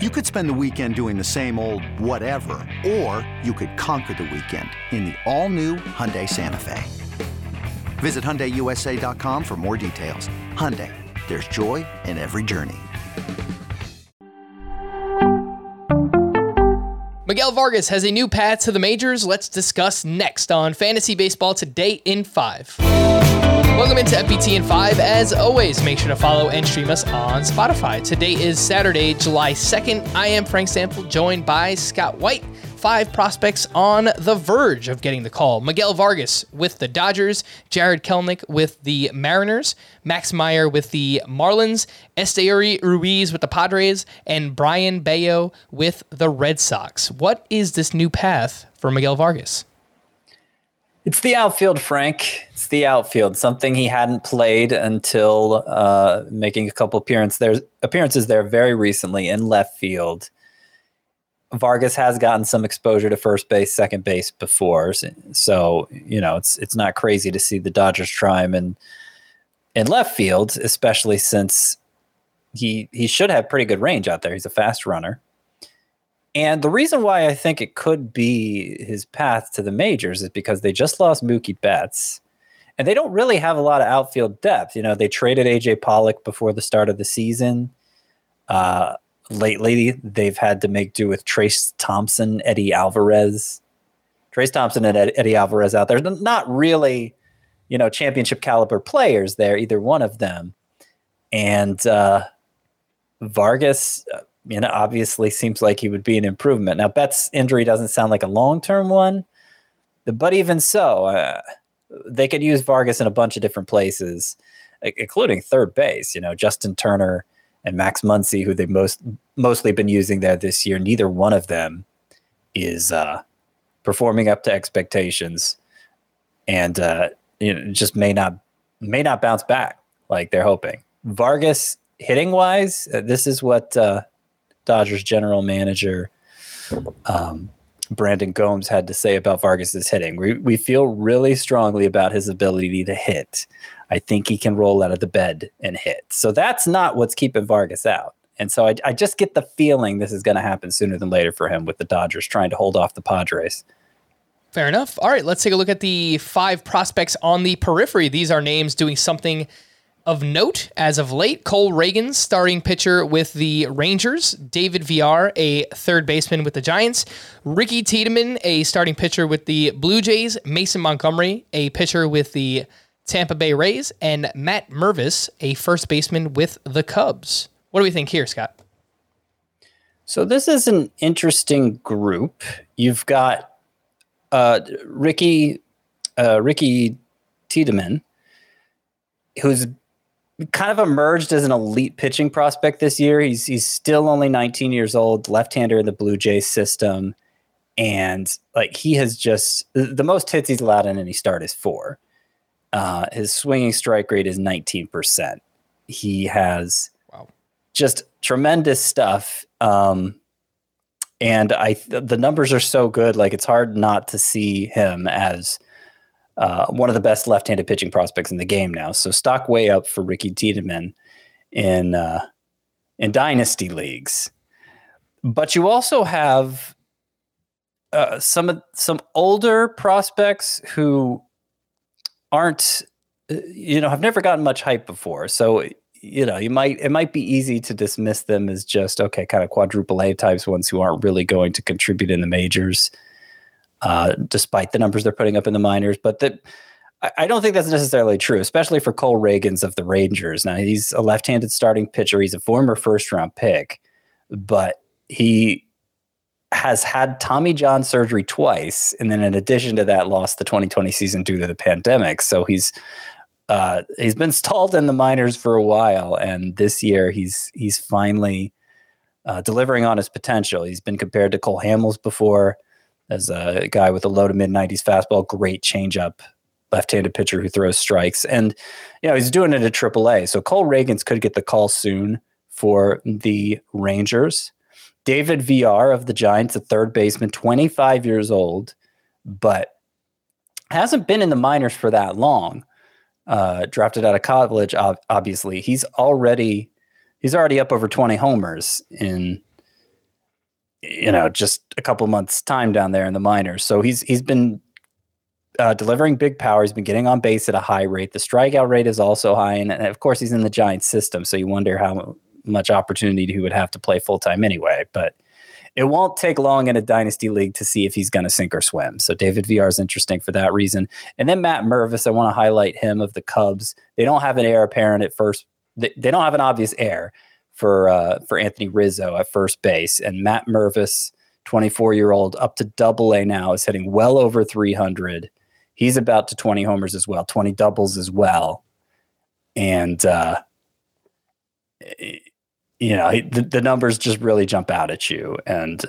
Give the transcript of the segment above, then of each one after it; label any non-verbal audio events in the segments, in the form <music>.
You could spend the weekend doing the same old whatever, or you could conquer the weekend in the all-new Hyundai Santa Fe. Visit HyundaiUSA.com for more details. Hyundai, there's joy in every journey. Miguel Vargas has a new path to the majors. Let's discuss next on Fantasy Baseball Today in 5. Welcome into FBT in 5. As always, make sure to follow and stream us on Spotify. Today is Saturday, July 2nd. I am Frank Sample, joined by Scott White five prospects on the verge of getting the call. Miguel Vargas with the Dodgers, Jarred Kelenic with the Mariners, Max Meyer with the Marlins, Esteury Ruiz with the Padres, and Brayan Bello with the Red Sox. What is this new path for Miguel Vargas? It's the outfield, Frank. It's the outfield. Something he hadn't played until uh, making a couple appearances there, appearances there very recently in left field. Vargas has gotten some exposure to first base, second base before, so you know it's it's not crazy to see the Dodgers try him in in left field, especially since he he should have pretty good range out there. He's a fast runner, and the reason why I think it could be his path to the majors is because they just lost Mookie Betts, and they don't really have a lot of outfield depth. You know, they traded AJ Pollock before the start of the season. Uh, lately they've had to make do with Trayce Thompson, Eddy Alvarez. Trayce Thompson and Eddy Alvarez out there. Not really, you know, championship caliber players there, either one of them. And uh, Vargas, you know, obviously seems like he would be an improvement. Now, Betts' injury doesn't sound like a long term one, but even so, uh, they could use Vargas in a bunch of different places, including third base. You know, Justin Turner and Max Muncy, who they've most mostly been using there this year, neither one of them is uh, performing up to expectations, and uh, you know just may not may not bounce back like they're hoping. Vargas hitting wise, uh, this is what uh, Dodgers general manager um, Brandon Gomes had to say about Vargas's hitting. We we feel really strongly about his ability to hit. I think he can roll out of the bed and hit. So that's not what's keeping Vargas out. And so I, I just get the feeling this is going to happen sooner than later for him with the Dodgers trying to hold off the Padres. Fair enough. All right, let's take a look at the five prospects on the periphery. These are names doing something of note as of late. Cole Ragans, starting pitcher with the Rangers. David Villar, a third baseman with the Giants. Ricky Tiedemann, a starting pitcher with the Blue Jays. Mason Montgomery, a pitcher with the Tampa Bay Rays, and Matt Mervis, a first baseman with the Cubs. What do we think here, Scott? So this is an interesting group. You've got uh, Ricky uh, Ricky Tiedemann, who's kind of emerged as an elite pitching prospect this year. He's he's still only 19 years old, left-hander in the Blue Jays system, and like he has just the most hits he's allowed in any start is four. Uh, his swinging strike rate is 19%. He has wow. just tremendous stuff. Um, and I the numbers are so good, like it's hard not to see him as uh, one of the best left-handed pitching prospects in the game now. So stock way up for Ricky Tiedemann in uh, in dynasty leagues. But you also have uh, some some older prospects who aren't uh, you know have never gotten much hype before so you know you might it might be easy to dismiss them as just okay kind of quadruple a types ones who aren't really going to contribute in the majors uh, despite the numbers they're putting up in the minors but that I don't think that's necessarily true, especially for Cole Ragans of the Rangers. Now he's a left-handed starting pitcher. He's a former first-round pick, but he has had Tommy John surgery twice, and then in addition to that, lost the 2020 season due to the pandemic. So he's uh, he's been stalled in the minors for a while, and this year he's he's finally uh, delivering on his potential. He's been compared to Cole Hamels before as a guy with a low to mid 90s fastball, great changeup, left-handed pitcher who throws strikes, and you know he's doing it at AAA. So Cole Ragans could get the call soon for the Rangers. David Villar of the Giants, a third baseman, 25 years old, but hasn't been in the minors for that long. Uh, drafted out of college, obviously, he's already he's already up over 20 homers in you know, just a couple months time down there in the minors. So he's he's been uh, delivering big power. He's been getting on base at a high rate. The strikeout rate is also high, and, and of course, he's in the Giants system. So you wonder how much opportunity he would have to play full time anyway. But it won't take long in a dynasty league to see if he's going to sink or swim. So David Villar is interesting for that reason. And then Matt Mervis, I want to highlight him of the Cubs. They don't have an heir apparent at first. They, they don't have an obvious heir for uh, for Anthony Rizzo at first base, and Matt Mervis, 24 year old, up to Double A now, is hitting well over 300. He's about to 20 homers as well, 20 doubles as well, and uh, you know the, the numbers just really jump out at you. And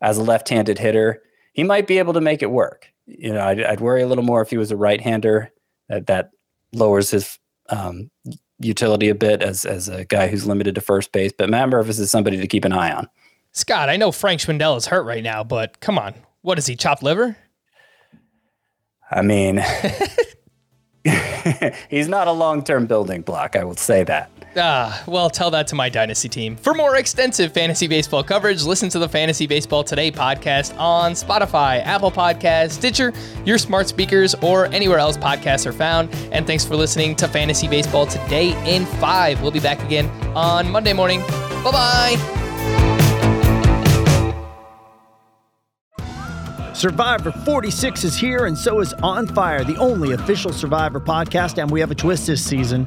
as a left-handed hitter, he might be able to make it work. You know, I'd, I'd worry a little more if he was a right-hander. That that lowers his um, utility a bit as as a guy who's limited to first base. But Matt Mervis is somebody to keep an eye on. Scott, I know Frank Schwindel is hurt right now, but come on, what is he? Chopped liver? I mean, <laughs> he's not a long term building block. I will say that. Ah, well, tell that to my Dynasty team. For more extensive fantasy baseball coverage, listen to the Fantasy Baseball Today podcast on Spotify, Apple Podcasts, Stitcher, your smart speakers, or anywhere else podcasts are found. And thanks for listening to Fantasy Baseball Today in 5. We'll be back again on Monday morning. Bye bye. Survivor 46 is here, and so is On Fire, the only official Survivor podcast. And we have a twist this season.